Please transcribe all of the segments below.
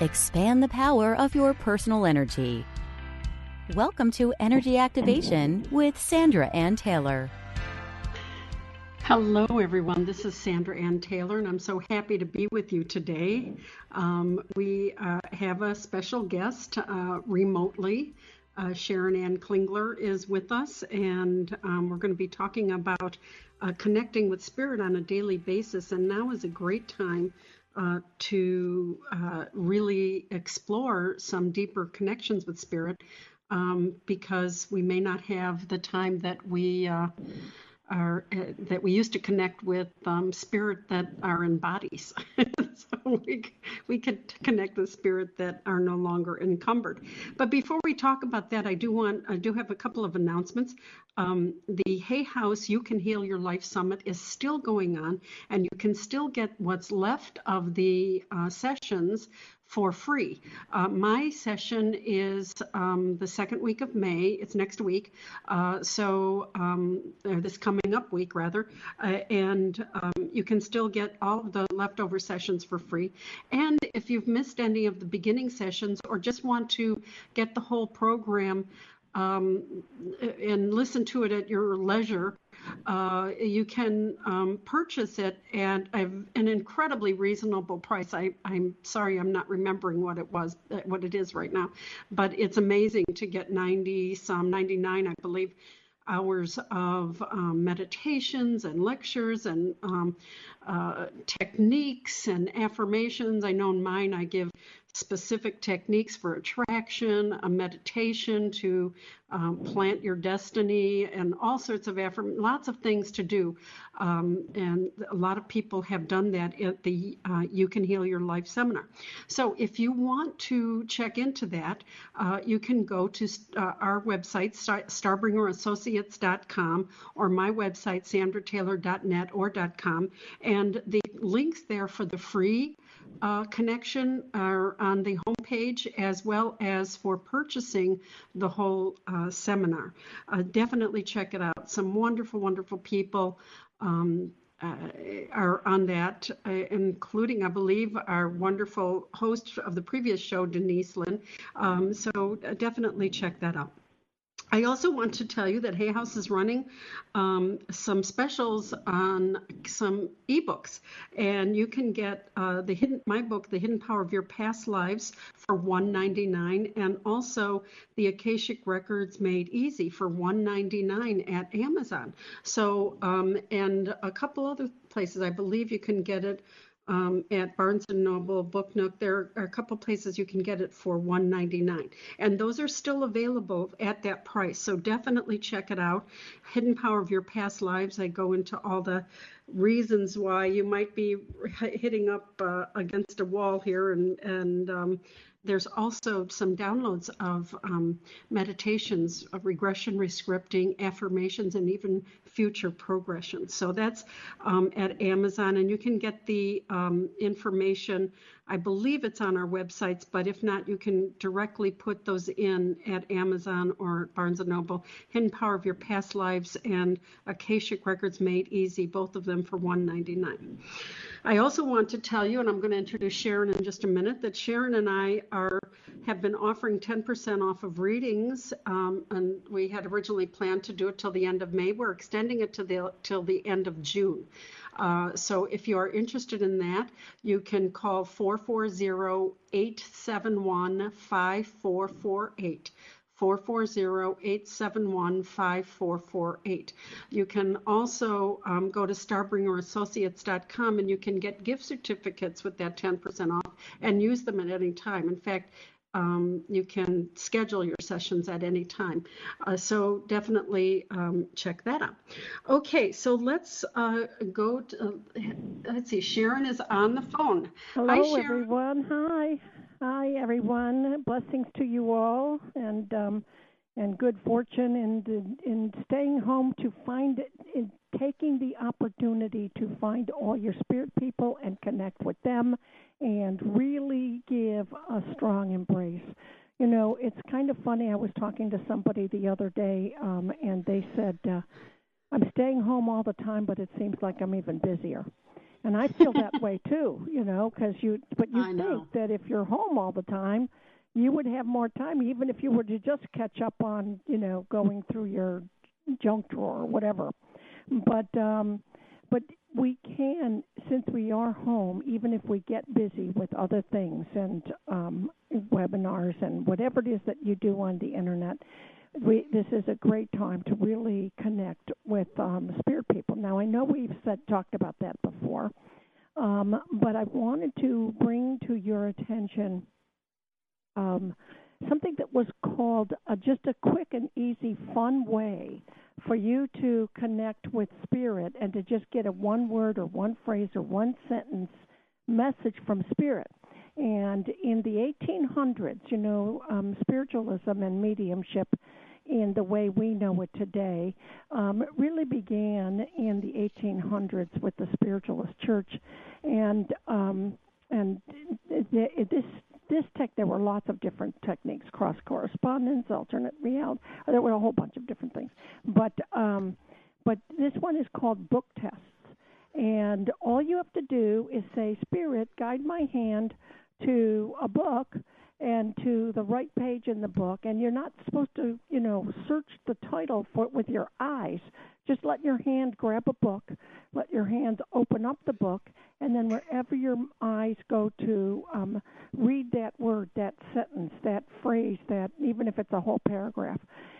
Expand the power of your personal energy. Welcome to Energy Activation with Sandra Anne Taylor. Hello, everyone. This is Sandra Anne Taylor, and I'm so happy to be with you today. Um, we uh, have a special guest uh, remotely. Uh, Sharon Anne Klingler is with us, and um, we're going to be talking about uh, connecting with spirit on a daily basis. And now is a great time uh, to uh, really explore some deeper connections with spirit um, because we may not have the time that we uh, are uh, that we used to connect with um, spirit that are in bodies. so we we could connect with spirit that are no longer encumbered. But before we talk about that, I do want I do have a couple of announcements. Um, the Hay House You Can Heal Your Life Summit is still going on, and you can still get what's left of the uh, sessions for free. Uh, my session is um, the second week of May. It's next week. Uh, so, um, this coming up week, rather. Uh, and um, you can still get all of the leftover sessions for free. And if you've missed any of the beginning sessions or just want to get the whole program um, and listen to it at your leisure, uh, you can um, purchase it at an incredibly reasonable price. I, am sorry, I'm not remembering what it was, uh, what it is right now, but it's amazing to get 90, some 99, I believe, hours of um, meditations and lectures and um, uh, techniques and affirmations. I know in mine I give specific techniques for attraction, a meditation to um, plant your destiny, and all sorts of affirm, lots of things to do. Um, and a lot of people have done that at the uh, You Can Heal Your Life seminar. So if you want to check into that, uh, you can go to uh, our website, Star- starbringerassociates.com, or my website, sandrataylor.net or .com, and the links there for the free uh, connection are on the homepage as well as for purchasing the whole uh, seminar. Uh, definitely check it out. Some wonderful, wonderful people. Um, uh, are on that, uh, including, I believe, our wonderful host of the previous show, Denise Linn. Um, so uh, definitely check that out. I also want to tell you that Hay House is running um, some specials on some ebooks, and you can get uh, the hidden my book, The Hidden Power of Your Past Lives, for $1.99, and also the Akashic Records Made Easy for $1.99 at Amazon. So, um, and a couple other places, I believe you can get it um, at Barnes and Noble, Book Nook. There are a couple places you can get it for $1.99, and those are still available at that price. So definitely check it out. Hidden Power of Your Past Lives. I go into all the reasons why you might be hitting up uh, against a wall here, and and um, there's also some downloads of um, meditations, of regression rescripting, affirmations, and even future progression. So that's um, at Amazon, and you can get the um, information. I believe it's on our websites, but if not, you can directly put those in at Amazon or Barnes & Noble. Hidden Power of Your Past Lives and Akashic Records Made Easy, both of them for $1.99. I also want to tell you, and I'm going to introduce Sharon in just a minute, that Sharon and I are have been offering 10% off of readings, um, and we had originally planned to do it till the end of May. We're extending it to the till the end of June. Uh, so if you are interested in that, you can call 440 871 5448. 440-871-5448. You can also um, go to starbringerassociates.com and you can get gift certificates with that 10% off and use them at any time. In fact, um, you can schedule your sessions at any time. Uh, so definitely um, check that out. Okay, so let's uh, go to, uh, let's see, Sharon is on the phone. Hello, Hi, everyone. Hi. Hi, everyone. Blessings to you all, and um, and good fortune in in staying home to find it, in taking the opportunity to find all your spirit people and connect with them, and really give a strong embrace. You know, it's kind of funny. I was talking to somebody the other day, um, and they said, uh, "I'm staying home all the time, but it seems like I'm even busier." And I feel that way too, you know, because you, but you I think know. that if you're home all the time, you would have more time, even if you were to just catch up on, you know, going through your junk drawer or whatever. But, um, but we can, since we are home, even if we get busy with other things and um, webinars and whatever it is that you do on the internet, we, this is a great time to really connect with um, spirit people. Now, I know we've said talked about that before, um, but I wanted to bring to your attention um, something that was called uh, just a quick and easy, fun way for you to connect with spirit and to just get a one word or one phrase or one sentence message from spirit. And in the 1800s, you know, um, spiritualism and mediumship in the way we know it today um, really began in the 1800s with the spiritualist church, and um, and this this tech there were lots of different techniques: cross correspondence, alternate reality. There were a whole bunch of different things, but um, but this one is called book tests, and all you have to do is say, "Spirit, guide my hand." to a book and to the right page in the book and you're not supposed to you know search the title for it with your eyes just let your hand grab a book let your hand open up the book and then wherever your eyes go to um, read that word that sentence that phrase that even if it's a whole paragraph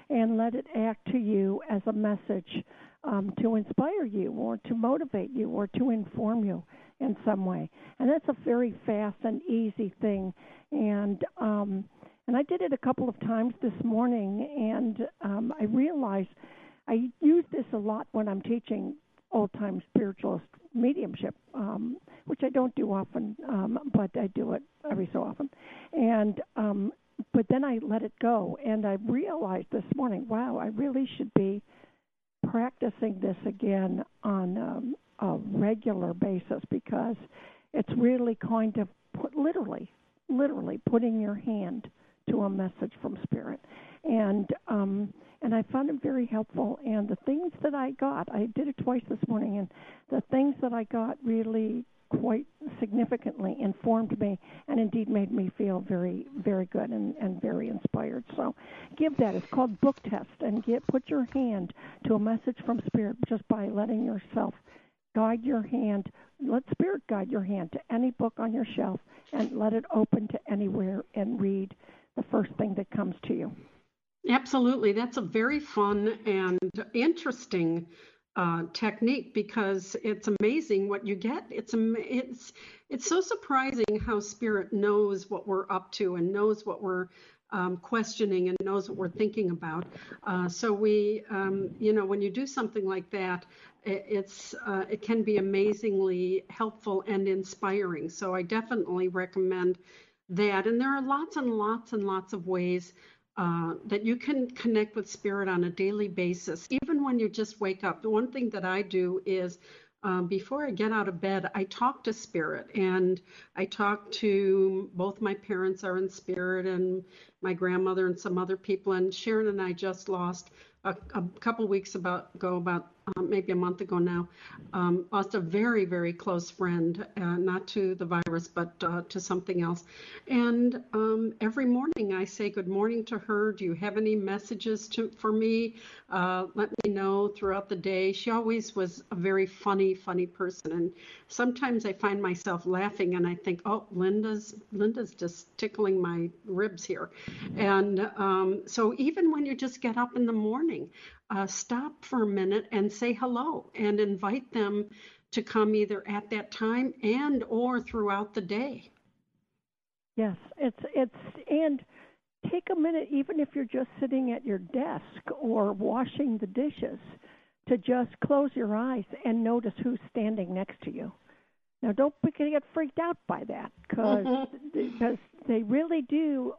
and let it act to you as a message um, to inspire you or to motivate you or to inform you in some way. And that's a very fast and easy thing. And um, and I did it a couple of times this morning, and um, I realized I use this a lot when I'm teaching old time spiritualist mediumship, um, which I don't do often, um, but I do it every so often. And um, but then I let it go, and I realized this morning, wow, I really should be practicing this again on um, a regular basis because it's really kind of put, literally, literally putting your hand to a message from spirit, and um, and I found it very helpful. And the things that I got, I did it twice this morning, and the things that I got really quite significantly informed me and indeed made me feel very very good and, and very inspired so give that it's called book test and get put your hand to a message from spirit just by letting yourself guide your hand, let Spirit guide your hand to any book on your shelf and let it open to anywhere and read the first thing that comes to you. Absolutely. That's a very fun and interesting uh, technique because it's amazing what you get. It's it's it's so surprising how spirit knows what we're up to and knows what we're um, questioning and knows what we're thinking about. Uh, so we, um, you know, when you do something like that, it, it's uh, it can be amazingly helpful and inspiring. So I definitely recommend that. And there are lots and lots and lots of ways. Uh, that you can connect with spirit on a daily basis, even when you just wake up. The one thing that I do is um, before I get out of bed, I talk to spirit and I talk to both my parents are in spirit and my grandmother and some other people. And Sharon and I just lost a, a couple weeks about, ago about uh, maybe a month ago now, um, lost a very, very close friend, uh, not to the virus, but uh, to something else. And um, every morning I say good morning to her. Do you have any messages to, for me? Uh, let me know throughout the day. She always was a very funny, funny person. And sometimes I find myself laughing and I think, oh, Linda's, Linda's just tickling my ribs here. And um, so even when you just get up in the morning, uh, stop for a minute and say hello and invite them to come either at that time and or throughout the day. Yes, it's it's and take a minute even if you're just sitting at your desk or washing the dishes to just close your eyes and notice who's standing next to you. Now don't get freaked out by that because mm-hmm. because they really do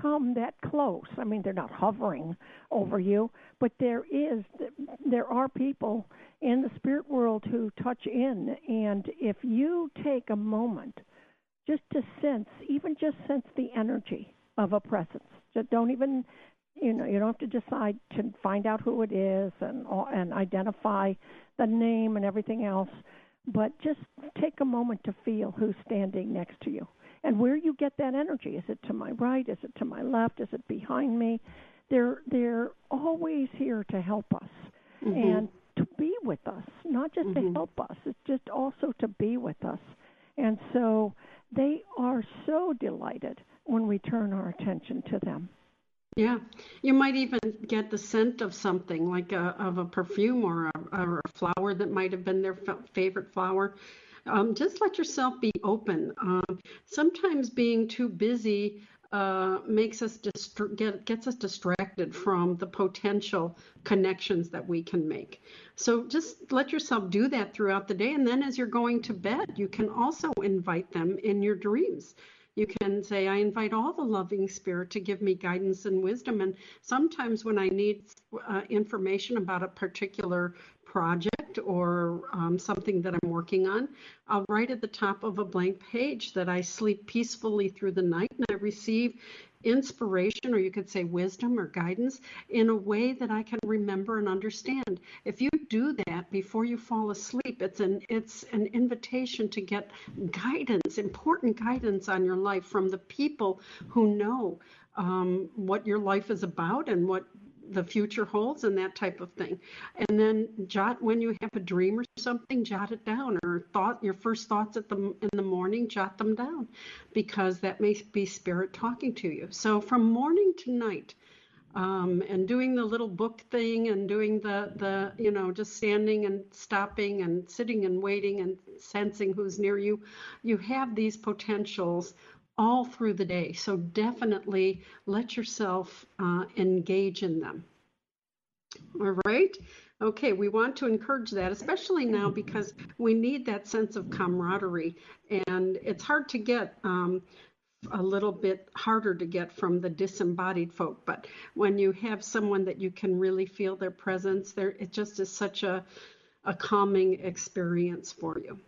come that close. I mean, they're not hovering over you, but there is there are people in the spirit world who touch in, and if you take a moment just to sense, even just sense the energy of a presence, just don't even you know you don't have to decide to find out who it is and and identify the name and everything else but just take a moment to feel who's standing next to you and where you get that energy. Is it to my right? Is it to my left? Is it behind me? They're they're always here to help us mm-hmm. and to be with us, not just mm-hmm. to help us. It's just also to be with us. And so they are so delighted when we turn our attention to them. Yeah, you might even get the scent of something like a, of a perfume or a, or a flower that might have been their f- favorite flower um, just let yourself be open. Um, sometimes being too busy uh, makes us dist- get, gets us distracted from the potential connections that we can make. So just let yourself do that throughout the day, and then as you're going to bed, you can also invite them in your dreams. You can say, I invite all the loving spirit to give me guidance and wisdom. And sometimes when I need uh, information about a particular project or um, something that I'm working on, I'll write at the top of a blank page that I sleep peacefully through the night and I receive inspiration, or you could say wisdom or guidance, in a way that I can remember and understand. If you do that before you fall asleep, it's an it's an invitation to get guidance, important guidance on your life from the people who know um, what your life is about and what the future holds and that type of thing. And then jot when you have a dream or something, jot it down or thought your first thoughts at the in the morning, jot them down because that may be spirit talking to you. So from morning to night, um, and doing the little book thing and doing the the you know just standing and stopping and sitting and waiting and sensing who's near you you have these potentials all through the day. So definitely let yourself uh, engage in them. All right. Okay, we want to encourage that, especially now because we need that sense of camaraderie. And it's hard to get, um, a little bit harder to get from the disembodied folk. But when you have someone that you can really feel their presence, there it just is such a, a calming experience for you.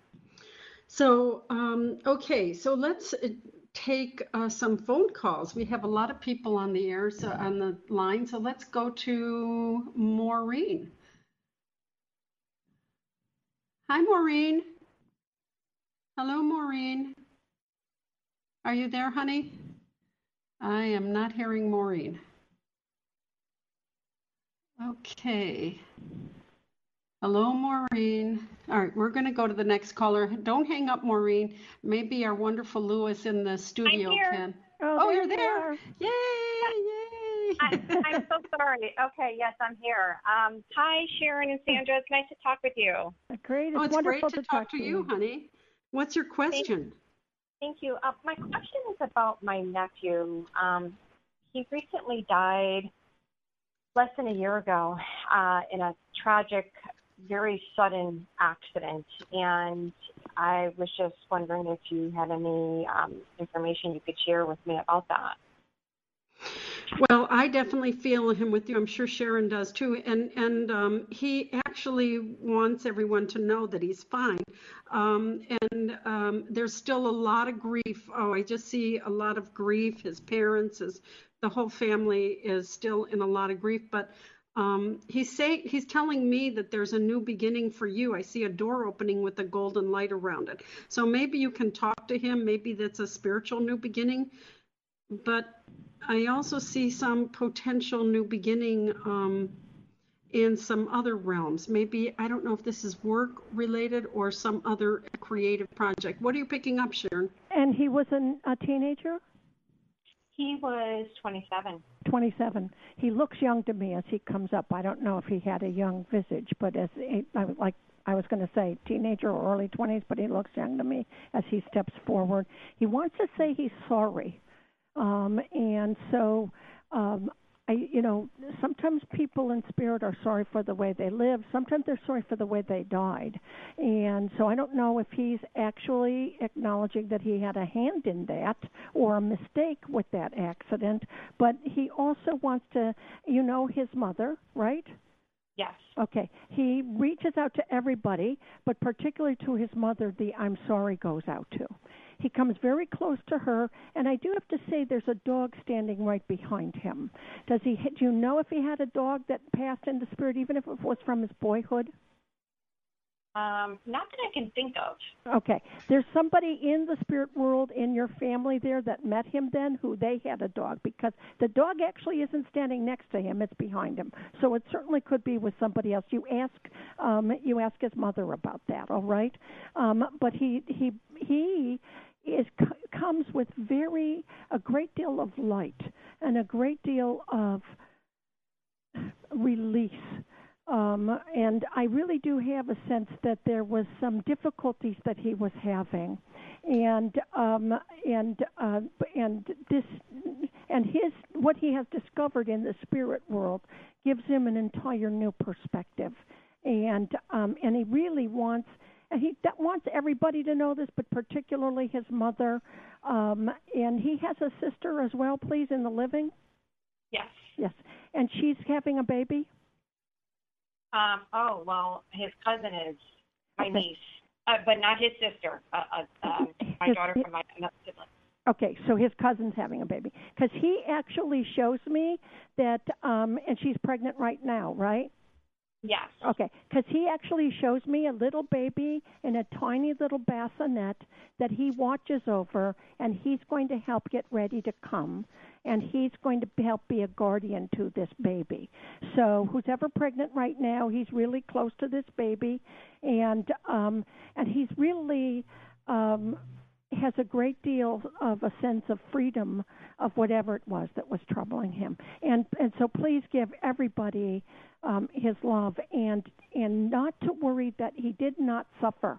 So, um, okay, so let's take uh, some phone calls. We have a lot of people on the air, so on the line. So let's go to Maureen. Hi, Maureen. Hello, Maureen. Are you there, honey? I am not hearing Maureen. Okay. Hello, Maureen. All right, we're going to go to the next caller. Don't hang up, Maureen. Maybe our wonderful Lewis in the studio can. Oh, oh you're there. Yay, yay. I, am so sorry. Okay, yes, I'm here. Um, hi, Sharon and Sandra. It's nice to talk with you. Great. It's, oh, it's wonderful great to, to talk, to you, honey. What's your question? Thank, thank you. Uh, my question is about my nephew. Um, he recently died less than a year ago uh, in a tragic very sudden accident, and I was just wondering if you had any um, information you could share with me about that. Well, I definitely feel him with you. I'm sure Sharon does too. And and um, he actually wants everyone to know that he's fine. Um, and um, there's still a lot of grief. Oh, I just see a lot of grief. His parents, his the whole family is still in a lot of grief. But Um, he's saying he's telling me that there's a new beginning for you. I see a door opening with a golden light around it. So maybe you can talk to him. Maybe that's a spiritual new beginning. But I also see some potential new beginning um, in some other realms. Maybe I don't know if this is work related or some other creative project. What are you picking up, Sharon? And he was an, a teenager. He was 27. 27. He looks young to me as he comes up. I don't know if he had a young visage, but as I like I was going to say teenager or early 20s, but he looks young to me as he steps forward. He wants to say he's sorry. Um, and so um, I, you know, sometimes people in spirit are sorry for the way they live. Sometimes they're sorry for the way they died. And so I don't know if he's actually acknowledging that he had a hand in that or a mistake with that accident. But he also wants to, you know, his mother, right? Yes. Okay. He reaches out to everybody, but particularly to his mother, the I'm sorry goes out to. He comes very close to her, and I do have to say there's a dog standing right behind him. Does he? Do you know if he had a dog that passed into spirit, even if it was from his boyhood? Um, not that I can think of. Okay. There's somebody in the spirit world in your family there that met him then who they had a dog because the dog actually isn't standing next to him, it's behind him. So it certainly could be with somebody else. You ask um you ask his mother about that, all right? Um but he he he is comes with very a great deal of light and a great deal of release. Um, and I really do have a sense that there was some difficulties that he was having, and um, and uh, and this and his what he has discovered in the spirit world gives him an entire new perspective, and um, and he really wants and he wants everybody to know this, but particularly his mother. Um, and he has a sister as well, please, in the living. Yes. Yes, and she's having a baby. Um. Oh well, his cousin is my okay. niece, uh, but not his sister. Uh, uh, um, my his, daughter from my another sibling. Okay, so his cousin's having a baby because he actually shows me that, um, and she's pregnant right now, right? Yes. Okay, because he actually shows me a little baby in a tiny little bassinet that he watches over, and he's going to help get ready to come, and he's going to help be a guardian to this baby. So, who's ever pregnant right now, he's really close to this baby, and um, and he's really um, has a great deal of a sense of freedom of whatever it was that was troubling him. And and so please give everybody um, his love and and not to worry that he did not suffer.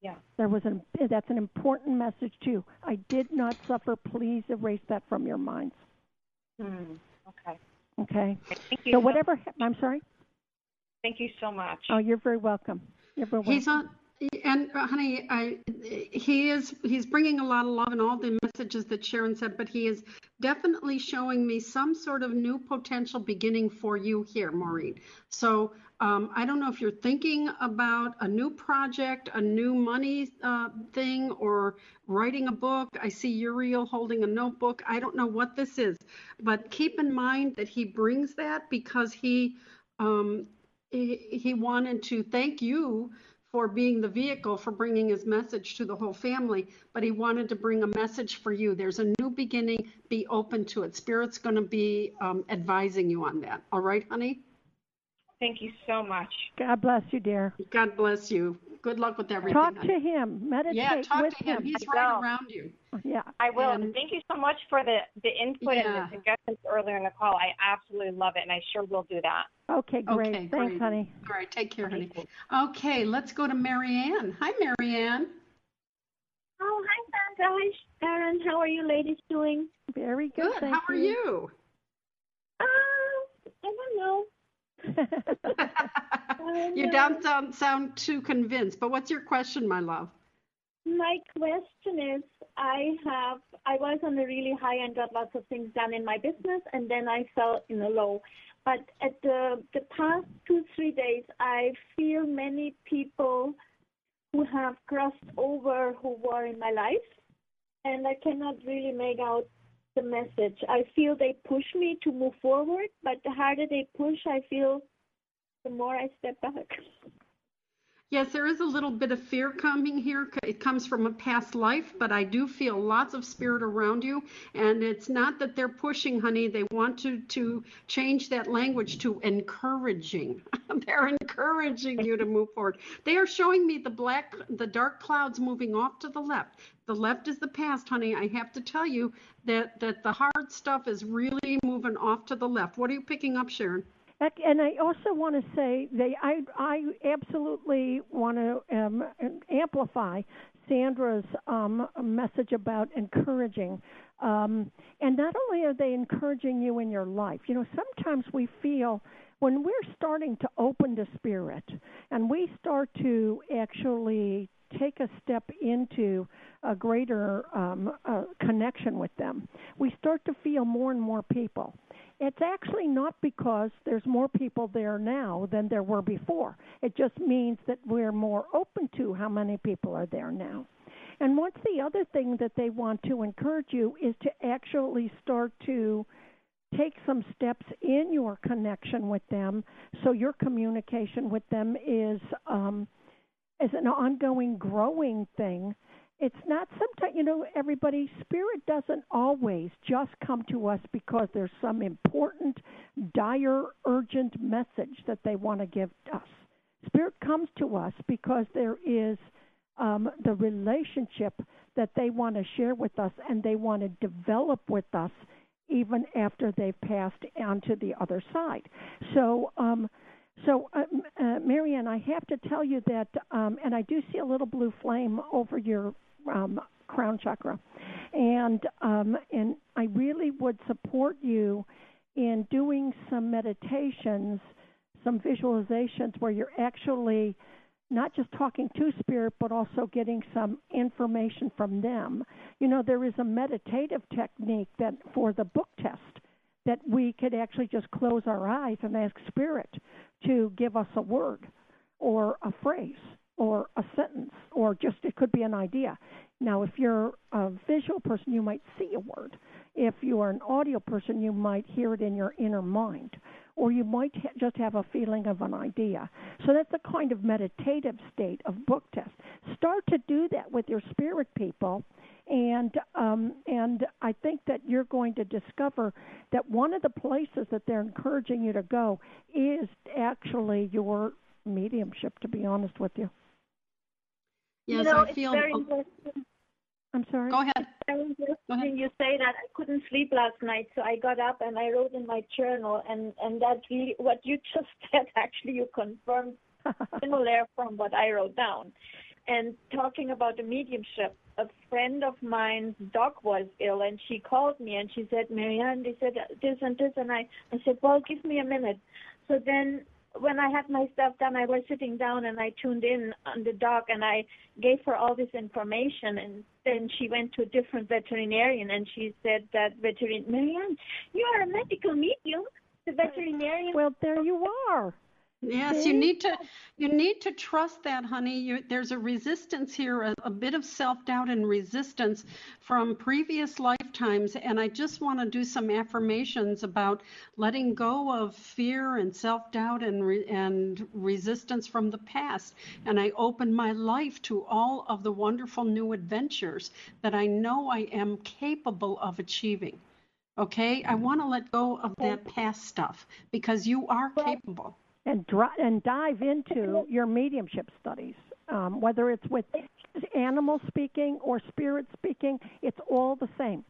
Yeah. There was an that's an important message too. I did not suffer. Please erase that from your minds. Hmm. Okay. Okay. Thank you. So whatever I'm sorry. Thank you so much. Oh, you're very welcome. You're very welcome. He's on and uh, honey, I, he is he's bringing a lot of love in all the messages that Sharon said, but he is definitely showing me some sort of new potential beginning for you here, Maureen. So um, I don't know if you're thinking about a new project, a new money uh, thing, or writing a book. I see Uriel holding a notebook. I don't know what this is, but keep in mind that he brings that because he um, he, he wanted to thank you for being the vehicle for bringing his message to the whole family, but he wanted to bring a message for you. There's a new beginning. Be open to it. Spirit's going to be um, advising you on that. All right, honey? Thank you so much. God bless you, dear. God bless you. Good luck with everything. Talk to him. Meditate yeah, talk with to him. him. He's right around you. Yeah. I will. And- Thank you so much for the, the input Yeah. and the suggestions earlier in the call. I absolutely love it, and I sure will do that. Okay, great. Okay, Thanks, great. honey. All right, take care, honey. Okay, let's go to Marianne. Hi, Marianne. Oh, hi, Sandra. Hi, Sharon. How are you ladies doing? Very good. Good. Thank How are you? Uh, I don't know. you don't sound, sound too convinced, but what's your question, my love? My question is, I have, I was on a really high and got lots of things done in my business, and then I fell in a low. But at the the past two three days, I feel many people who have crossed over who were in my life, and I cannot really make out the message. I feel they push me to move forward, but the harder they push, I feel the more I step back. Yes, there is a little bit of fear coming here. It comes from a past life, but I do feel lots of spirit around you. And it's not that they're pushing, honey. They want to, to change that language to encouraging. they're encouraging you to move forward. They are showing me the black, the dark clouds moving off to the left. The left is the past, honey. I have to tell you that, that the hard stuff is really moving off to the left. What are you picking up, Sharon? And I also want to say they I I absolutely want to um, amplify Sandra's um, message about encouraging. Um, and not only are they encouraging you in your life, you know, sometimes we feel when we're starting to open to spirit and we start to actually take a step into a greater um, uh, connection with them, we start to feel more and more people. It's actually not because there's more people there now than there were before. It just means that we're more open to how many people are there now. And what's the other thing that they want to encourage you is to actually start to take some steps in your connection with them so your communication with them is um, is an ongoing growing thing. It's not sometimes you know everybody spirit doesn't always just come to us because there's some important dire urgent message that they want to give us. Spirit comes to us because there is um, the relationship that they want to share with us and they want to develop with us even after they've passed on to the other side. So um, so, uh, uh, Marianne, I have to tell you that, um, and I do see a little blue flame over your um, crown chakra, and um, and I really would support you in doing some meditations, some visualizations where you're actually not just talking to spirit, but also getting some information from them. You know, there is a meditative technique that for the book test that we could actually just close our eyes and ask spirit to give us a word or a phrase or a sentence or just it could be an idea. Now, if you're a visual person, you might see a word. If you are an audio person, you might hear it in your inner mind, or you might ha- just have a feeling of an idea. So that's a kind of meditative state of book test. Start to do that with your spirit people, and um, and I think that you're going to discover that one of the places that they're encouraging you to go is actually your mediumship. To be honest with you. Yes, you know, I feel. It's very. I'm sorry. Go ahead. Very interesting Go ahead. you say that. I couldn't sleep last night, so I got up and I wrote in my journal, and and that really what you just said. Actually, you confirmed similar from what I wrote down. And talking about the mediumship, a friend of mine's dog was ill, and she called me and she said, Marianne, they said this and this, and I, I said, well, give me a minute. So then when I had my stuff done, I was sitting down and I tuned in on the dog and I gave her all this information. And then she went to a different veterinarian and she said that veterinarian, Marianne, you are a medical medium. The veterinarian. Well, there you are. Yes, you need to you need to trust that, honey. You, there's a resistance here, a, a bit of self-doubt and resistance from previous lifetimes, and I just want to do some affirmations about letting go of fear and self-doubt and re, and resistance from the past. And I open my life to all of the wonderful new adventures that I know I am capable of achieving. Okay, I mm-hmm. want to let go of that past stuff because you are capable and dri- and dive into your mediumship studies, um, whether it's with animal speaking or spirit speaking. It's all the same.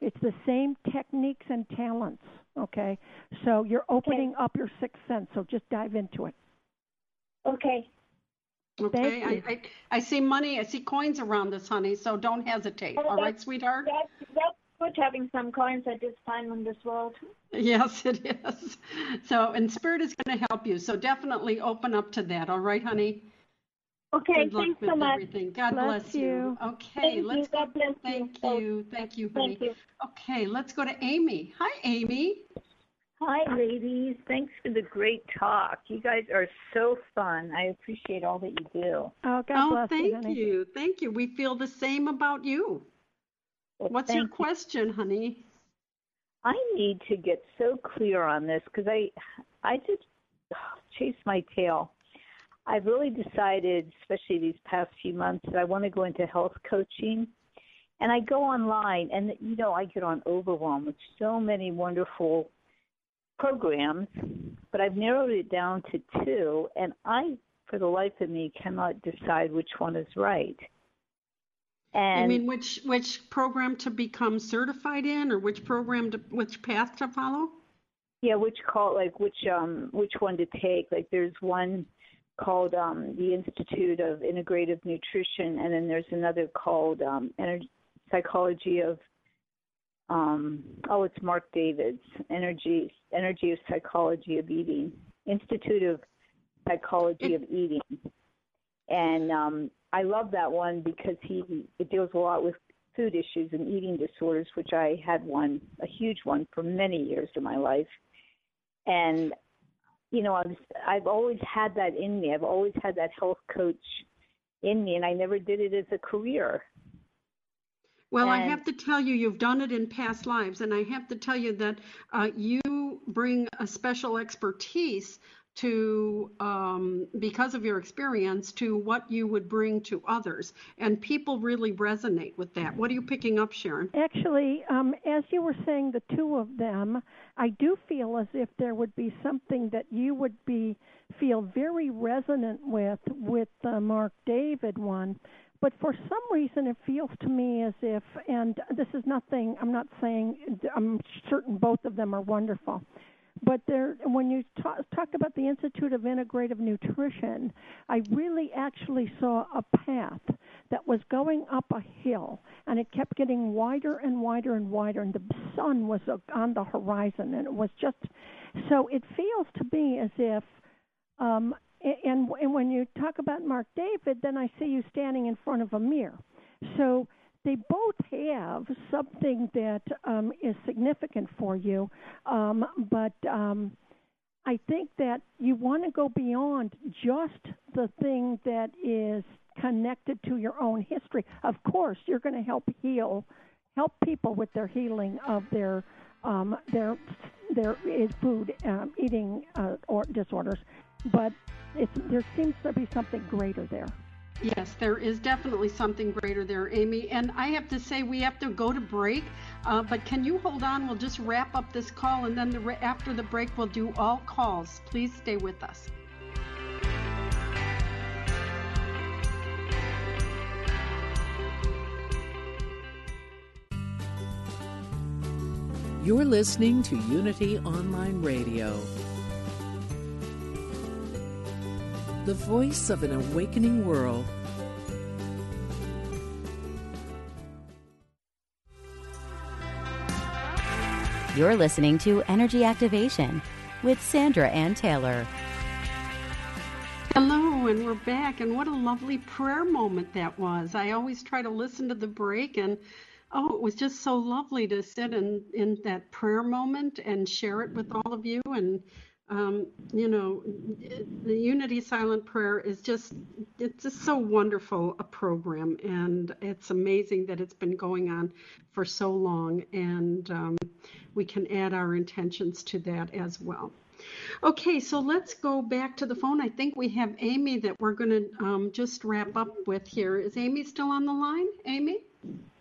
It's the same techniques and talents. Okay, so you're opening Okay. up your sixth sense. So just dive into it. Okay. Okay, I. I, I see money, I see coins around this, honey, so don't hesitate. Oh, All right, sweetheart? That's, that's good having some coins at this time in this world. Yes, it is. So, and Spirit is going to help you, so definitely open up to that. All right, honey? Okay, Good luck thanks with so much. everything. God Bless bless, you. Okay, Thank you. let's go. God bless you. Thank Oh, you. Thank you, honey. Thank you. Okay, let's go to Amy. Hi, Amy. Hi, ladies. Thanks for the great talk. You guys are so fun. I appreciate all that you do. Oh, God oh, bless you, thank you. Thank you. We feel the same about you. Well, What's your thank you. question, honey? I need to get so clear on this because I, I just chase my tail. I've really decided, especially these past few months, that I want to go into health coaching. And I go online, and you know, I get on overwhelmed with so many wonderful programs, but I've narrowed it down to two, and I, for the life of me, cannot decide which one is right. And you mean which which program to become certified in, or which program to which path to follow? Yeah, which call like which um which one to take? Like there's one called um the Institute of Integrative Nutrition, and then there's another called um Energy Psychology of um oh it's Marc David's Energy Energy of Psychology of Eating Institute of Psychology of Eating, and um I love that one because he it deals a lot with food issues and eating disorders, which I had one, a huge one, for many years of my life. And you know, I was I've always had that in me. I've always had that health coach in me, and I never did it as a career. Well, and, I have to tell you, you've done it in past lives, and I have to tell you that uh, you bring a special expertise to um, because of your experience to what you would bring to others. And people really resonate with that. What are you picking up sharon? Actually um, as you were saying the two of them i do feel as if there would be something that you would be feel very resonant with with the marc david one. But for some reason it feels to me as if and this is nothing i'm not saying i'm certain both of them are wonderful but there, when you talk, talked about the Institute of Integrative Nutrition, I really actually saw a path that was going up a hill, and it kept getting wider and wider and wider, and the sun was on the horizon, and it was just so. It feels to me as if, um, and, and when you talk about Marc David, then I see you standing in front of a mirror. So they both have something that um, is significant for you, um, but um, I think that you want to go beyond just the thing that is connected to your own history. Of course, you're going to help heal, help people with their healing of their um, their their food um, eating uh, or disorders, but there seems to be something greater there. Yes, there is definitely something greater there, Amy. And I have to say, we have to go to break. Uh, but can you hold on? We'll just wrap up this call, and then the, after the break, we'll do all calls. Please stay with us. You're listening to Unity Online Radio, the voice of an awakening world. You're listening to Energy Activation with Sandra Anne Taylor. Hello, and we're back. And what a lovely prayer moment that was. I always try to listen to the break, and oh, it was just so lovely to sit in, in that prayer moment and share it with all of you. And, um, you know, the Unity Silent Prayer is just, it's just so wonderful a program. And it's amazing that it's been going on for so long. And, um, we can add our intentions to that as well. Okay, so let's go back to the phone. I think we have Amy that we're going to um, just wrap up with here. Is Amy still on the line? Amy?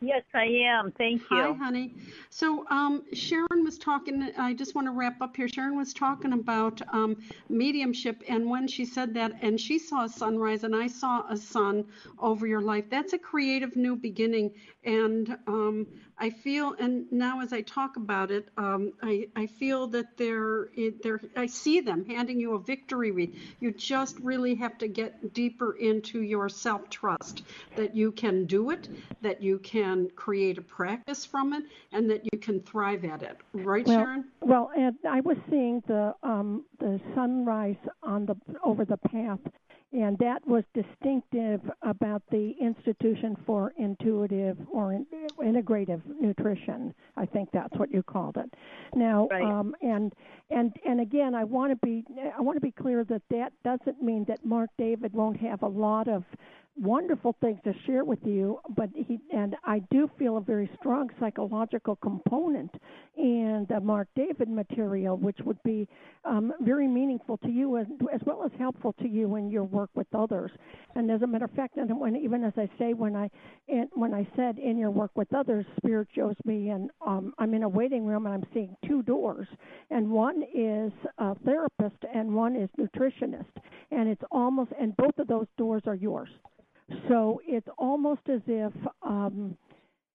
Yes, I am. Thank you. Hi, honey. So um, Sharon was talking. I just want to wrap up here. Sharon was talking about um, mediumship, and when she said that, and she saw a sunrise, and I saw a sun over your life. That's a creative new beginning, and um, I feel, and now as I talk about it, um, I, I feel that they're, they're, I see them handing you a victory wreath. You just really have to get deeper into your self trust that you can do it, that you can create a practice from it, and that you can thrive at it. Right, well, Sharon? Well, and I was seeing the um, the sunrise on the over the path and that was distinctive about the Institution for Intuitive or in, Integrative Nutrition. I think that's what you called it. Now, right. um, and and and again, I want to be I want to be clear that that doesn't mean that Marc David won't have a lot of wonderful things to share with you, but he and I do feel a very strong psychological component in the Marc David material, which would be um, very meaningful to you as, as well as helpful to you in your work with others. And as a matter of fact, and when even as I say when I when I said in your work with others, Spirit shows me, and um, I'm in a waiting room and I'm seeing two doors, and one is a therapist and one is nutritionist, and it's almost and both of those doors are yours. So it's almost as if um,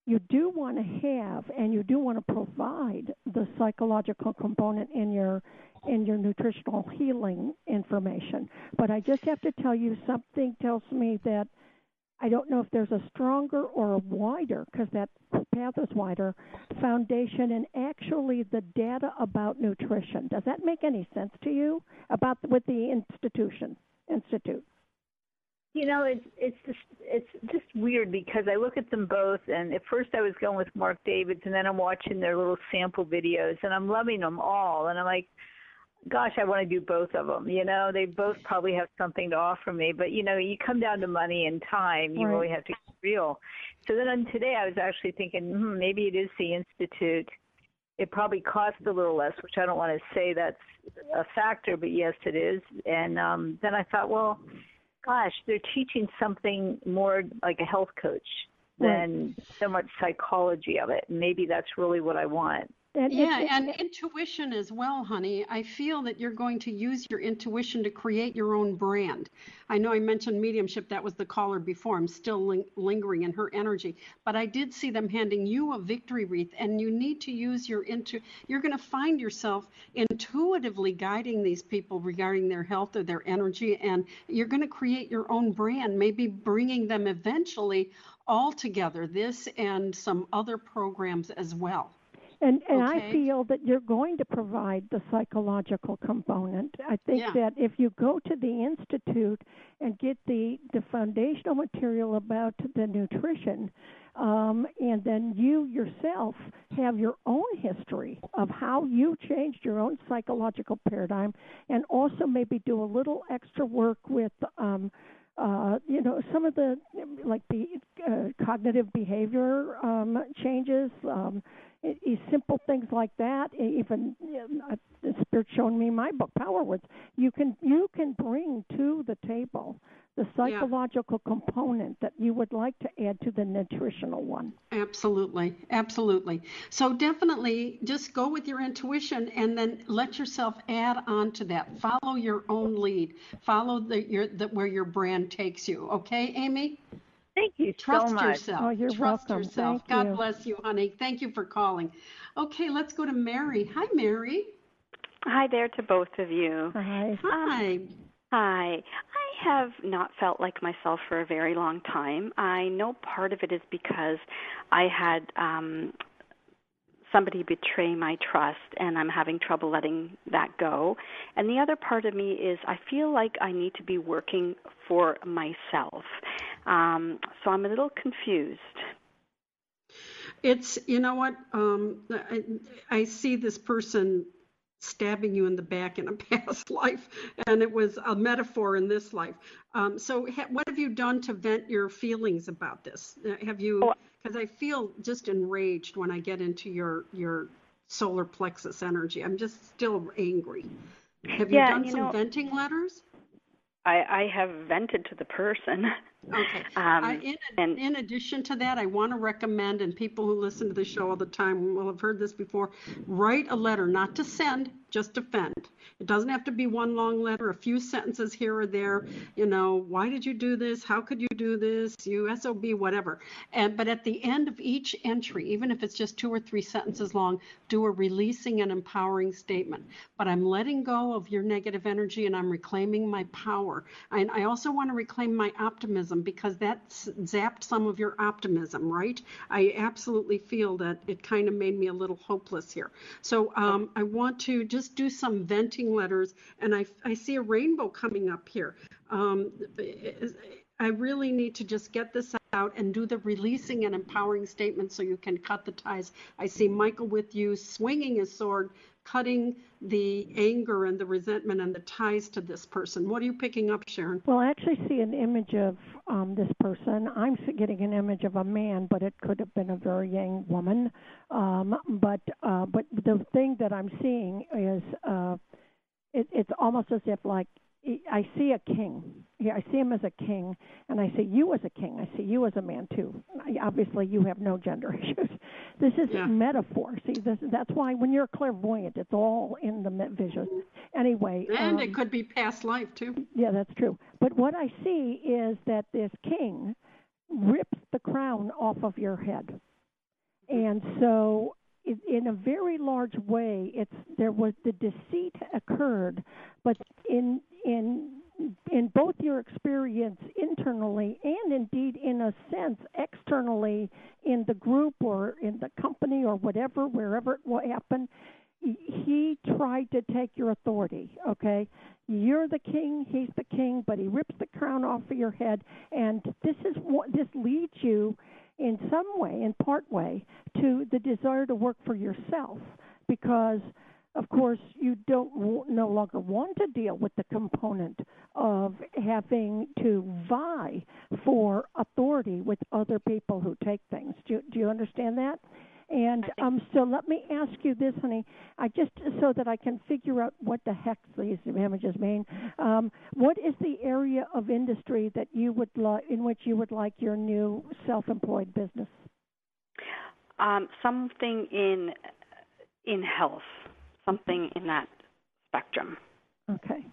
you do want to have and you do want to provide the psychological component in your in your nutritional healing information. But I just have to tell you something tells me that I don't know if there's a stronger or a wider, because that path is wider, foundation and actually the data about nutrition. Does that make any sense to you about with the institution institute? You know, it's it's just it's just weird because I look at them both, and at first I was going with Marc David's, and then I'm watching their little sample videos, and I'm loving them all, and I'm like, gosh, I want to do both of them. You know, they both probably have something to offer me, but you know, you come down to money and time, you Right. really have to get real. So then on today, I was actually thinking, hmm, maybe it is the institute. It probably costs a little less, which I don't want to say that's a factor, but yes, it is. And um, then I thought, well, gosh, they're teaching something more like a health coach than so much psychology of it. Maybe that's really what I want. Yeah, it's- and intuition as well, honey. I feel that you're going to use your intuition to create your own brand. I know I mentioned mediumship, that was the caller before. I'm still ling- lingering in her energy, but I did see them handing you a victory wreath, and you need to use your intu. You're going to find yourself intuitively guiding these people regarding their health or their energy, and you're going to create your own brand, maybe bringing them eventually all together, this and some other programs as well. And and I feel that you're going to provide the psychological component. I think Yeah. that if you go to the institute and get the the foundational material about the nutrition, um, and then you yourself have your own history of how you changed your own psychological paradigm, and also maybe do a little extra work with. Um, uh, you know, some of the like the uh, cognitive behavior um, changes, um, simple things like that. Even uh, the spirit showing me my book, Power Words. You can you can bring to the table the psychological component that you would like to add to the nutritional one. Absolutely, absolutely. So definitely just go with your intuition and then let yourself add on to that. Follow your own lead. Follow the your the, where your brand takes you. Okay, Amy? Thank you Trust so much. yourself. Oh, you're Trust welcome. yourself. Thank God you. bless you, honey. Thank you for calling. Okay, let's go to Mary. Hi, Mary. Hi there to both of you. Hi. Hi. Hi. I have not felt like myself for a very long time. I know part of it is because I had um somebody betray my trust and I'm having trouble letting that go. And the other part of me is I feel like I need to be working for myself. Um so I'm a little confused. It's you know what um, I, I see this person stabbing you in the back in a past life, and it was a metaphor in this life. Um, so ha- what have you done to vent your feelings about this? Uh, Have you? Because I feel just enraged when I get into your your solar plexus energy. I'm just still angry. Have you Yeah, done you some know- venting letters? I, I have vented to the person. Okay. Um, I, in, and in addition to that, I want to recommend, and people who listen to the show all the time will have heard this before, write a letter, not to send, just vent. It doesn't have to be one long letter, a few sentences here or there. You know, why did you do this? How could you do this? You SOB, whatever. And but at the end of each entry, even if it's just two or three sentences long, do a releasing and empowering statement. But I'm letting go of your negative energy and I'm reclaiming my power. And I also want to reclaim my optimism because that zapped some of your optimism, right? I absolutely feel that it kind of made me a little hopeless here. So um, I want to just do some venting letters, and I, I see a rainbow coming up here. Um, I really need to just get this out and do the releasing and empowering statement so you can cut the ties. I see Michael with you swinging his sword, cutting the anger and the resentment and the ties to this person. What are you picking up, Sharon? Well, I actually see an image of um, this person. I'm getting an image of a man, but it could have been a very young woman. Um, but uh, but the thing that I'm seeing is uh, it, it's almost as if like I see a king. I see him as a king, and I see you as a king. I see you as a man too. Obviously, you have no gender issues. This is yeah. metaphor. See, this, that's why when you're clairvoyant, it's all in the vision. Anyway, and um, it could be past life too. Yeah, that's true. But what I see is that this king rips the crown off of your head, and so in a very large way it's there was the deceit occurred but in in in both your experience internally and indeed in a sense externally in the group or in the company or whatever wherever it will happen he tried to take your authority okay? You're the king he's the king but he rips the crown off of your head and this is what this leads you in some way, in part way, to the desire to work for yourself because of course you don't no longer want to deal with the component of having to vie for authority with other people who take things do, do you understand that and um, so let me ask you this, honey. I just so that I can figure out what the heck these images mean. Um, what is the area of industry that you would like in which you would like your new self-employed business? Um, something in in health, something in that spectrum. Okay.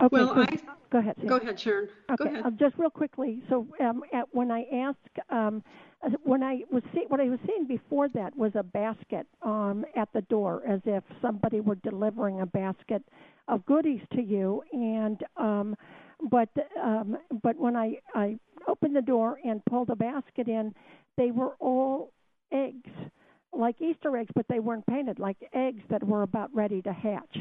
Okay, well, so, I, go ahead. Go ahead, Sharon. Okay, go ahead. Uh, just real quickly. So, um, at, when I asked, um, uh, when I was see, what I was seeing before that was a basket um, at the door, as if somebody were delivering a basket of goodies to you. And um, but um, but when I I opened the door and pulled the basket in, they were all eggs like Easter eggs, but they weren't painted like eggs that were about ready to hatch.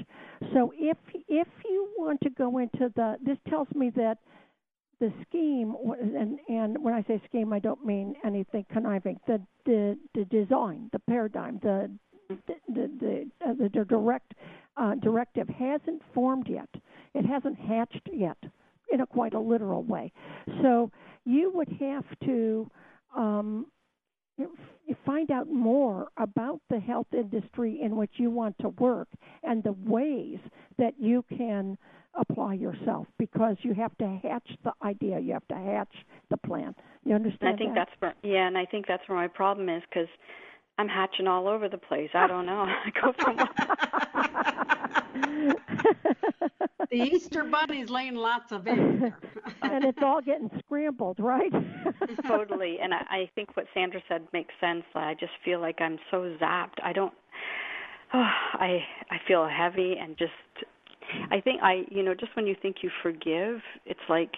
So if if you want to go into the, this tells me that the scheme, and and when I say scheme, I don't mean anything conniving. The the the design, the paradigm, the the the the, uh, the direct uh, directive hasn't formed yet. It hasn't hatched yet, in a quite a literal way. So you would have to um, find out more about the health industry in which you want to work and the ways that you can apply yourself because you have to hatch the idea you have to hatch the plan you understand i think that? that's where yeah and i think that's where my problem is because i'm hatching all over the place i don't know i go from the Easter Bunny's laying lots of eggs. and it's all getting scrambled, right? totally. And I, I think what Sandra said makes sense. I just feel like I'm so zapped. I don't. Oh, I I feel heavy and just. I think I you know just when you think you forgive, it's like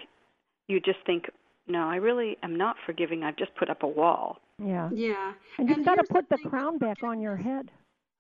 you just think, no, I really am not forgiving. I've just put up a wall. Yeah. Yeah. And you've got to put the, the crown back on your head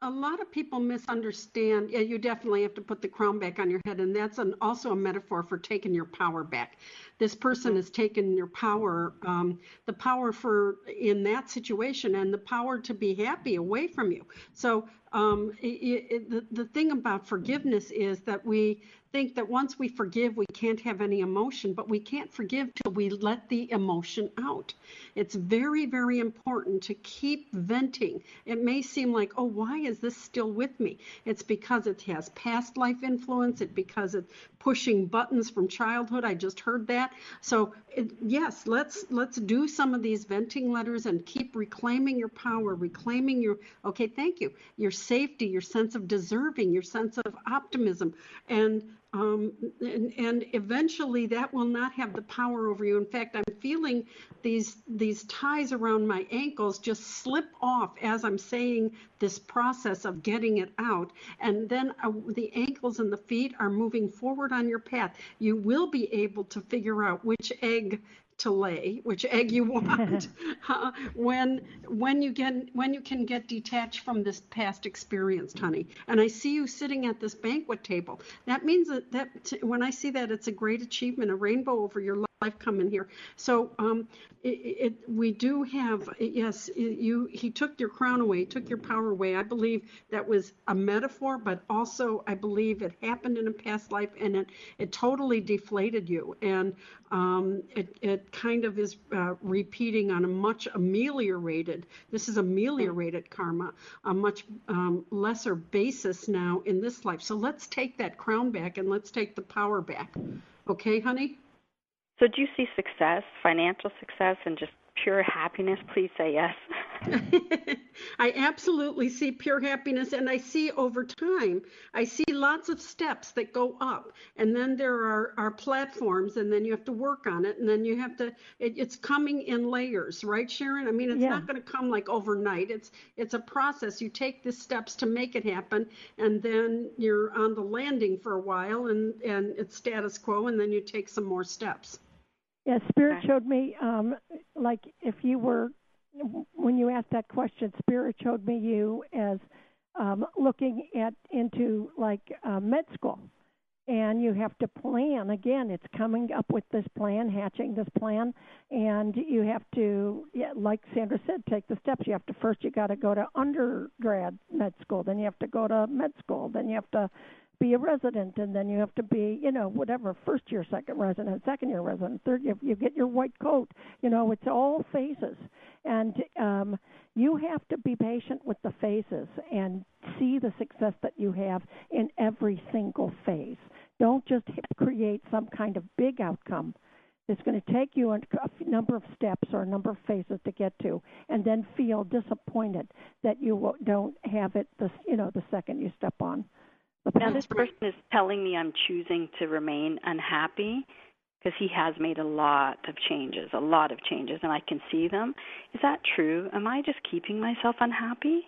a lot of people misunderstand. Yeah, you definitely have to put the crown back on your head, and that's an, also a metaphor for taking your power back. This person has taken your power, um, the power for in that situation, and the power to be happy away from you. So um, it, it, the, the thing about forgiveness is that we think that once we forgive, we can't have any emotion, but we can't forgive till we let the emotion out. It's very, very important to keep venting. It may seem like, oh, why is this still with me? It's because it has past life influence. It because it's pushing buttons from childhood. I just heard that. So it, yes, let's let's do some of these venting letters and keep reclaiming your power, reclaiming your okay, thank you, your safety, your sense of deserving, your sense of optimism, and um, and, and, eventually that will not have the power over you. In fact, I'm feeling these these ties around my ankles just slip off as I'm saying this process of getting it out, and then uh, the ankles and the feet are moving forward on your path. You will be able to figure out which egg to lay, which egg you want, uh, when when you get when you can get detached from this past experience, honey. And I see you sitting at this banquet table. That means that, that when I see that, it's a great achievement, a rainbow over your life coming here. So um, it, it, we do have yes, you he took your crown away, took your power away. I believe that was a metaphor, but also I believe it happened in a past life, and it it totally deflated you, and um, it it kind of is uh, repeating on a much ameliorated. This is ameliorated karma, a much um, lesser basis now in this life. So let's take that crown back and let's take the power back. Okay, honey. So, do you see success, financial success, and just pure happiness? Please say yes. I absolutely see pure happiness, and I see over time, I see lots of steps that go up, and then there are, are platforms, and then you have to work on it, and then you have to. It, it's coming in layers, right, Sharon? I mean, it's yeah. not going to come like overnight. It's it's a process. You take the steps to make it happen, and then you're on the landing for a while, and and it's status quo, and then you take some more steps. Yeah, Spirit showed me, um, like if you were, when you asked that question, Spirit showed me you as um, looking at into like uh, med school, and you have to plan. Again, it's coming up with this plan, hatching this plan, and you have to, yeah, like Sandra said, take the steps. You have to first, you got to go to undergrad med school, then you have to go to med school, then you have to be a resident and then you have to be you know whatever first year second resident second year resident third year you get your white coat you know it's all phases and um you have to be patient with the phases and see the success that you have in every single phase don't just create some kind of big outcome. It's going to take you a number of steps or a number of phases to get to and then feel disappointed that you don't have it the you know the second you step on now, this person is telling me I'm choosing to remain unhappy because he has made a lot of changes, a lot of changes, and I can see them. Is that true? Am I just keeping myself unhappy?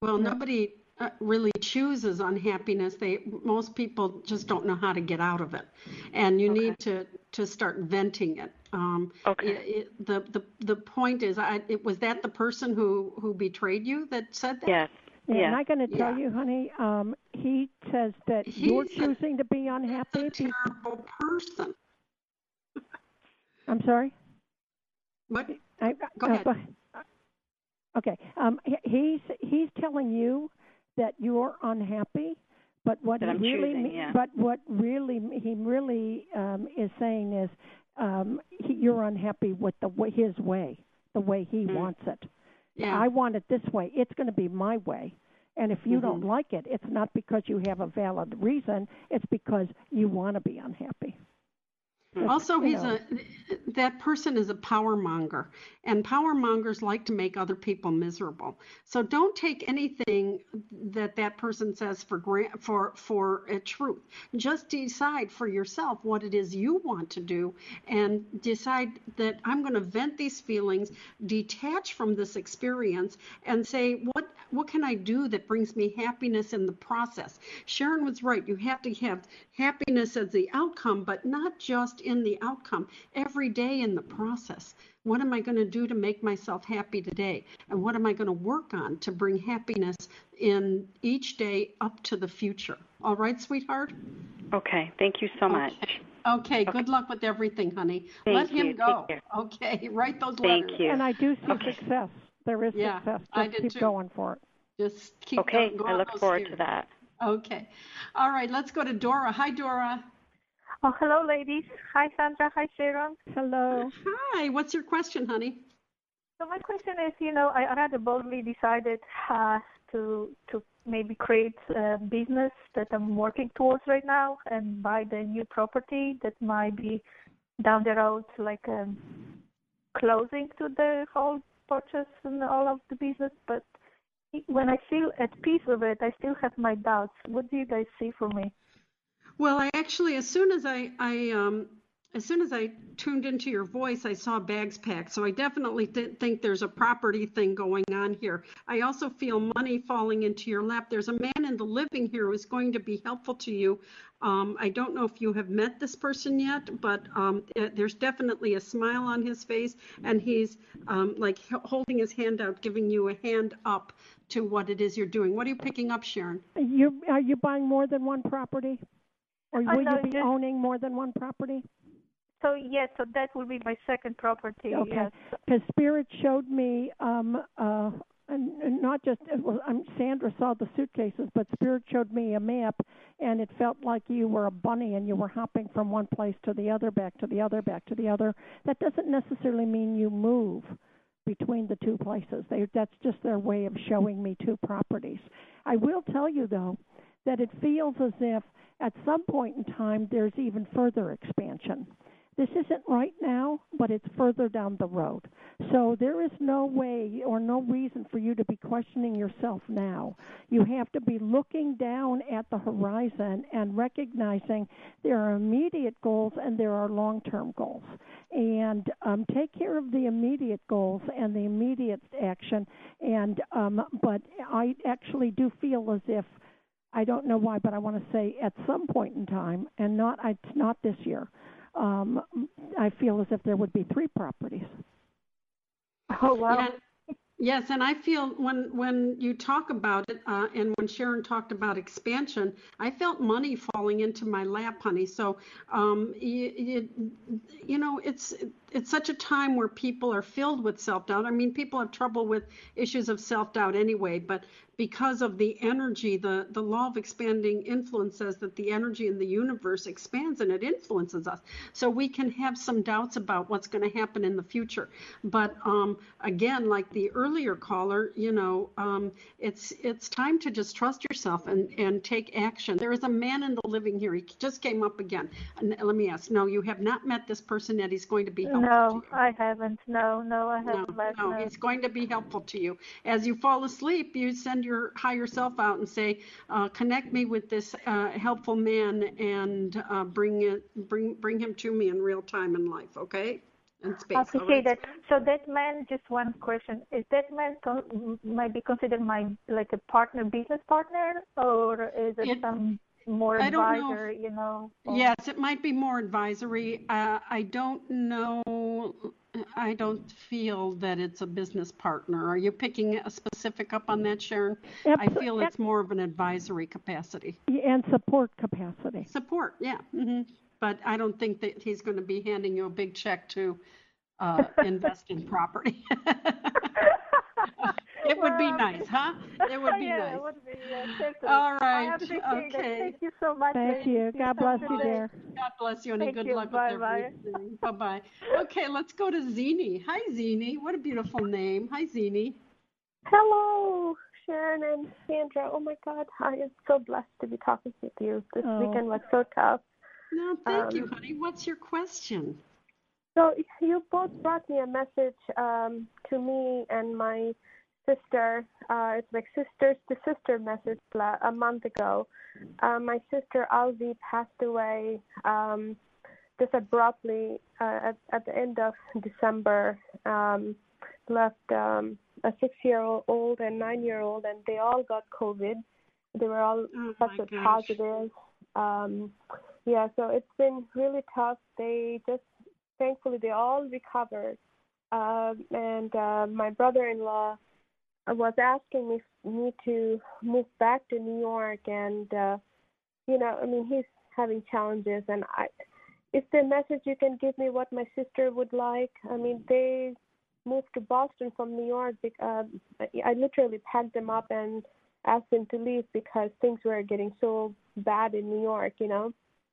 Well, nobody uh, really chooses unhappiness. They most people just don't know how to get out of it, and you okay. need to to start venting it. Um, okay. It, it, the the the point is, I, it was that the person who who betrayed you that said that. Yes. Yeah. And I'm going to tell yeah. you, honey, um, he says that He's you're choosing to be unhappy. He's a terrible person. I'm sorry? What? I, go, uh, ahead. ahead. Okay. Um, he's he's telling you that you're unhappy, but what that he I'm really choosing, yeah. but what really he really um, is saying is um, he, you're unhappy with the way, his way, the way he mm. wants it. Yeah. I want it this way. It's going to be my way. And if you mm-hmm. don't like it, it's not because you have a valid reason. It's because you want to be unhappy. Also, he's know. a that person is a power monger, and power mongers like to make other people miserable. So don't take anything that that person says for grant for for a truth. Just decide for yourself what it is you want to do, and decide that I'm going to vent these feelings, detach from this experience, and say what what can I do that brings me happiness in the process. Sharon was right. You have to have happiness as the outcome, but not just in the outcome, every day in the process. What am I going to do to make myself happy today? And what am I going to work on to bring happiness in each day up to the future? All right, sweetheart? Okay, thank you so much. Okay, okay, good luck with everything, honey. Thank Let him you. go. Okay, write those thank letters. You. And I do see okay. success. There is yeah, success. Just I did keep too. going for it. Just keep okay, going. I look forward steers. to that. Okay. All right, let's go to Dora. Hi, Dora. Oh, hello, ladies. Hi, Sandra. Hi, Sharon. Hello. Hi. What's your question, honey? So my question is, you know, I rather boldly decided uh, to to maybe create a business that I'm working towards right now and buy the new property that might be down the road, like um, closing to the whole purchase and all of the business. But when I feel at peace with it, I still have my doubts. What do you guys see for me? Well, I actually, as soon as I, I um, as soon as I tuned into your voice, I saw bags packed. So I definitely th- think there's a property thing going on here. I also feel money falling into your lap. There's a man in the living here who's going to be helpful to you. Um, I don't know if you have met this person yet, but um, it, there's definitely a smile on his face, and he's um, like holding his hand out, giving you a hand up to what it is you're doing. What are you picking up, Sharon? You are you buying more than one property, or Uh, will you be owning more than one property? So yes, so that will be my second property. Okay. Yes. Because Spirit showed me, um, uh, and, and not just well, um, Sandra saw the suitcases, but Spirit showed me a map, and it felt like you were a bunny and you were hopping from one place to the other, back to the other, back to the other. That doesn't necessarily mean you move between the two places. They, that's just their way of showing me two properties. I will tell you though that it feels as if at some point in time there's even further expansion. This isn't right now, but it's further down the road. So there is no way or no reason for you to be questioning yourself now. You have to be looking down at the horizon and recognizing there are immediate goals and there are long term goals. And um, take care of the immediate goals and the immediate action. And um, but I actually do feel as if I don't know why, but I want to say at some point in time, and not it's not this year. Um, I feel as if there would be three properties. Oh wow. Yeah. Yes, and I feel when when you talk about it, uh, and when Sharon talked about expansion, I felt money falling into my lap, honey. So, um, you, you, you know, it's it's such a time where people are filled with self doubt. I mean, people have trouble with issues of self doubt anyway, but because of the energy, the the law of expanding influence says that the energy in the universe expands and it influences us. So we can have some doubts about what's going to happen in the future. But um, again, like the earlier caller, you know, um, it's it's time to just trust yourself and and take action. There is a man in the living here. He just came up again. And let me ask. No, you have not met this person yet. He's going to be helpful No. I haven't. No, no, I haven't. met, no, he's going to be helpful to you. As you fall asleep, you send your higher self out and say, uh, "Connect me with this uh, helpful man and uh, bring it, bring bring him to me in real time in life." Okay, and space. I appreciate right? that. So that man, just one question: Is that man might be considered my like a partner, business partner, or is it, It- some more I don't know advisor? You know? or- Yes, it might be more advisory. Uh, I don't know. I don't feel that it's a business partner. Are you picking a specific up on that, Sharon? I feel it's more of an advisory capacity. And support capacity. Support, yeah. hmm But I don't think that he's going to be handing you a big check to uh, invest in property. it would be nice, huh? It would be yeah, nice. It would be, yeah, definitely. All I right. appreciate it. Okay. Thank you so much. Thank you. God bless you, Bye. dear. God bless you, and Thank good you. luck Bye with bye. everything. Bye bye. Okay, let's go to Zini. Hi, Zini. What a beautiful name. Hi, Zini. Hello, Sharon and Sandra. Oh my God, I am so blessed to be talking with you. This Oh. weekend was so tough. No, thank you, Um, honey. What's your question? So you both brought me a message um, to me and my sister. Uh, it's like sisters to sister message a month ago. Uh, my sister Alvi passed away um, just abruptly uh, at, at the end of December. Um, left um, a six-year-old and nine-year-old, and they all got COVID. They were all Oh, tested positive. Um, yeah, so it's been really tough. They just, thankfully, they all recovered. Um, and uh, my brother-in-law was asking me me to move back to New York, and uh, you know, I mean, he's having challenges, and I. There a message you can give me what my sister would like? I mean, they moved to Boston from New York. Uh, I literally packed them up and asked them to leave because things were getting so bad in New York, you know.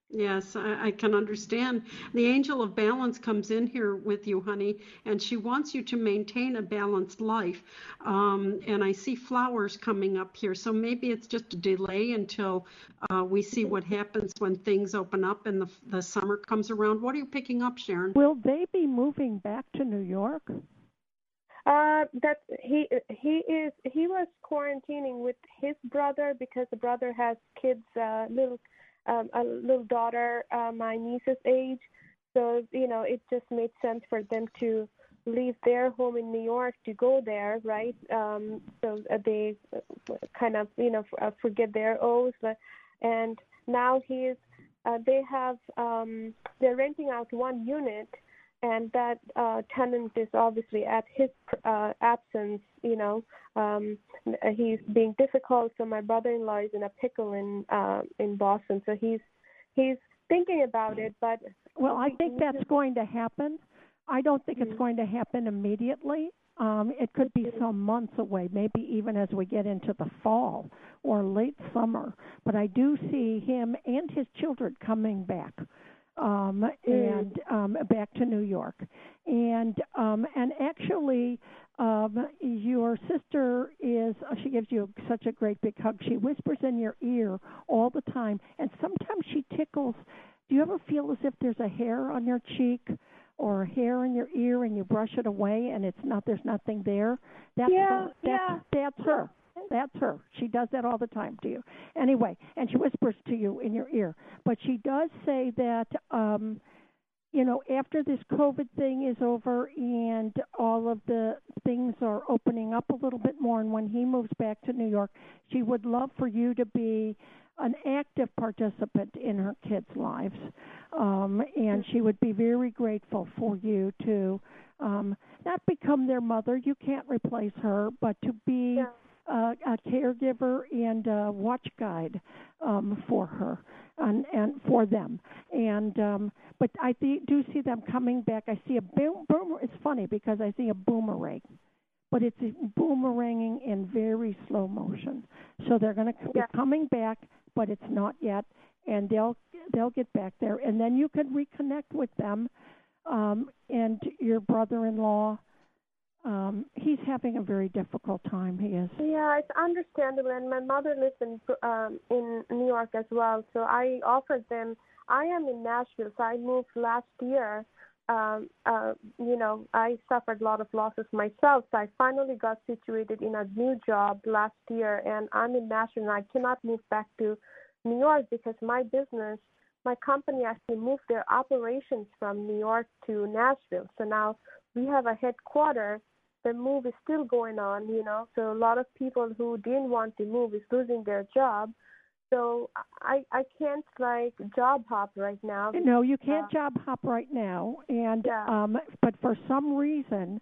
Yes, I, I can understand. The angel of balance comes in here with you, honey, and she wants you to maintain a balanced life. Um, and I see flowers coming up here, so maybe it's just a delay until uh, we see what happens when things open up and the, the summer comes around. What are you picking up, Sharon? Will they be moving back to New York? Uh, that he he is he was quarantining with his brother because the brother has kids, uh, little um, a little daughter, uh, my niece's age. So you know, it just made sense for them to leave their home in New York to go there, right? Um, so they kind of you know uh, forget their oaths, and now he's uh, they have um, they're renting out one unit, and that uh, tenant is obviously at his uh, absence. You know, um, he's being difficult. So my brother-in-law is in a pickle in uh, in Boston. So he's he's thinking about it, but well, I think that's going to happen. I don't think it's mm-hmm. going to happen immediately. Um, it could be some months away, maybe even as we get into the fall or late summer. But I do see him and his children coming back um, mm. and um, back to New York. And um, and actually, um, your sister is uh, she gives you such a great big hug. She whispers in your ear all the time, and sometimes she tickles. Do you ever feel as if there's a hair on your cheek? or a hair in your ear and you brush it away and it's not there's nothing there that's yeah, her. that's yeah. that's her that's her. She does that all the time to you. Anyway, and she whispers to you in your ear. But she does say that um you know, after this COVID thing is over and all of the things are opening up a little bit more, and when he moves back to New York, she would love for you to be an active participant in her kids' lives. Um, and she would be very grateful for you to um, not become their mother. You can't replace her, but to be. Yeah uh, a caregiver and a watch guide um, for her and, and for them. And um, but I th- do see them coming back. I see a boom, boomer. It's funny because I see a boomerang, but it's boomeranging in very slow motion. So they're going to yeah. be coming back, but it's not yet, and they'll they'll get back there, and then you can reconnect with them um, and your brother-in-law um, he's having a very difficult time. He is. Yeah, it's understandable. And my mother lives in um, in New York as well, so I offered them. I am in Nashville, so I moved last year. Um, uh, you know, I suffered a lot of losses myself, so I finally got situated in a new job last year, and I'm in Nashville. And I cannot move back to New York because my business, my company actually moved their operations from New York to Nashville. So now we have a headquarters the move is still going on, you know. So a lot of people who didn't want to move is losing their job. So I I can't like job hop right now. No, you can't uh, job hop right now. And yeah. um but for some reason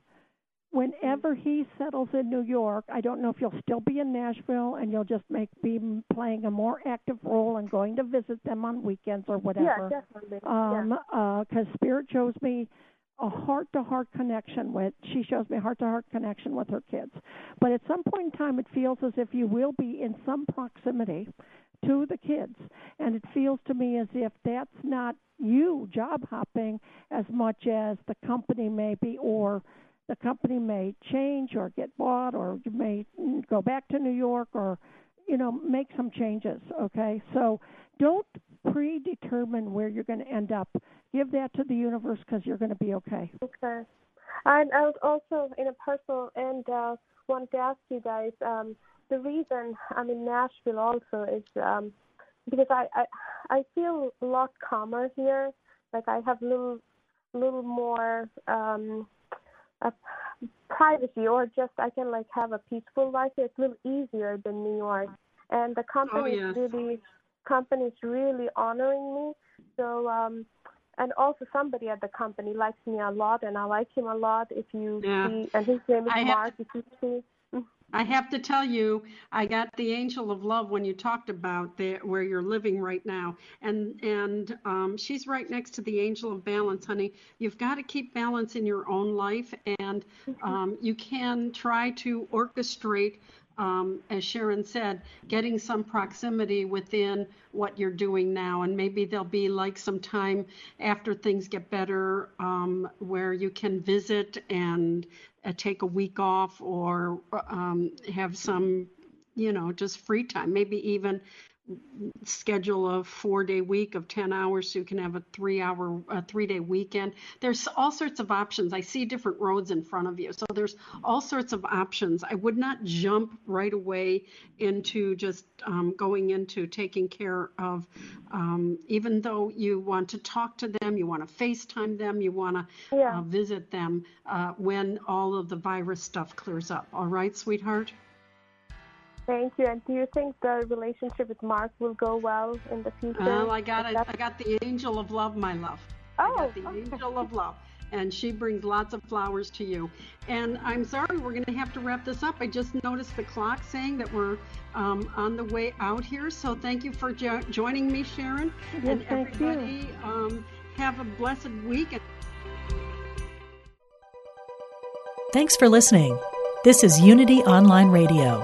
whenever he settles in New York, I don't know if you'll still be in Nashville and you'll just make be playing a more active role and going to visit them on weekends or whatever. Yeah, definitely. Um yeah. uh cuz spirit shows me a heart to heart connection with she shows me heart to heart connection with her kids. But at some point in time it feels as if you will be in some proximity to the kids. And it feels to me as if that's not you job hopping as much as the company may be or the company may change or get bought or you may go back to New York or you know make some changes okay? So don't predetermine where you're going to end up give that to the universe because you're going to be okay. Okay. And I was also in a personal and uh, wanted to ask you guys um, the reason I'm in Nashville also is um, because I, I I feel a lot calmer here. Like I have a little little more um, uh, privacy, or just I can like have a peaceful life. It's a little easier than New York, and the company oh, yes. really company is really honoring me. So um, and also somebody at the company likes me a lot, and I like him a lot. If you yeah. see, and his name is I Mark. Have, if you see. I have to tell you, I got the angel of love when you talked about the, where you're living right now, and and um, she's right next to the angel of balance, honey. You've got to keep balance in your own life, and mm-hmm. um, you can try to orchestrate um, as Sharon said, getting some proximity within what you're doing now. And maybe there'll be like some time after things get better um, where you can visit and uh, take a week off or um, have some, you know, just free time. Maybe even schedule a four day week of 10 hours so you can have a three hour a three day weekend. There's all sorts of options. I see different roads in front of you. So there's all sorts of options. I would not jump right away into just um, going into taking care of um, even though you want to talk to them you want to facetime them you want to yeah. uh, visit them uh, when all of the virus stuff clears up. All right sweetheart Thank you. And do you think the relationship with Mark will go well in the future? Well, I got it. I got the angel of love, my love. Oh, I got the okay. angel of love. And she brings lots of flowers to you. And I'm sorry, we're going to have to wrap this up. I just noticed the clock saying that we're um, on the way out here. So thank you for jo- joining me, Sharon. Yes, and everybody, um, have a blessed week. Thanks for listening. This is Unity Online Radio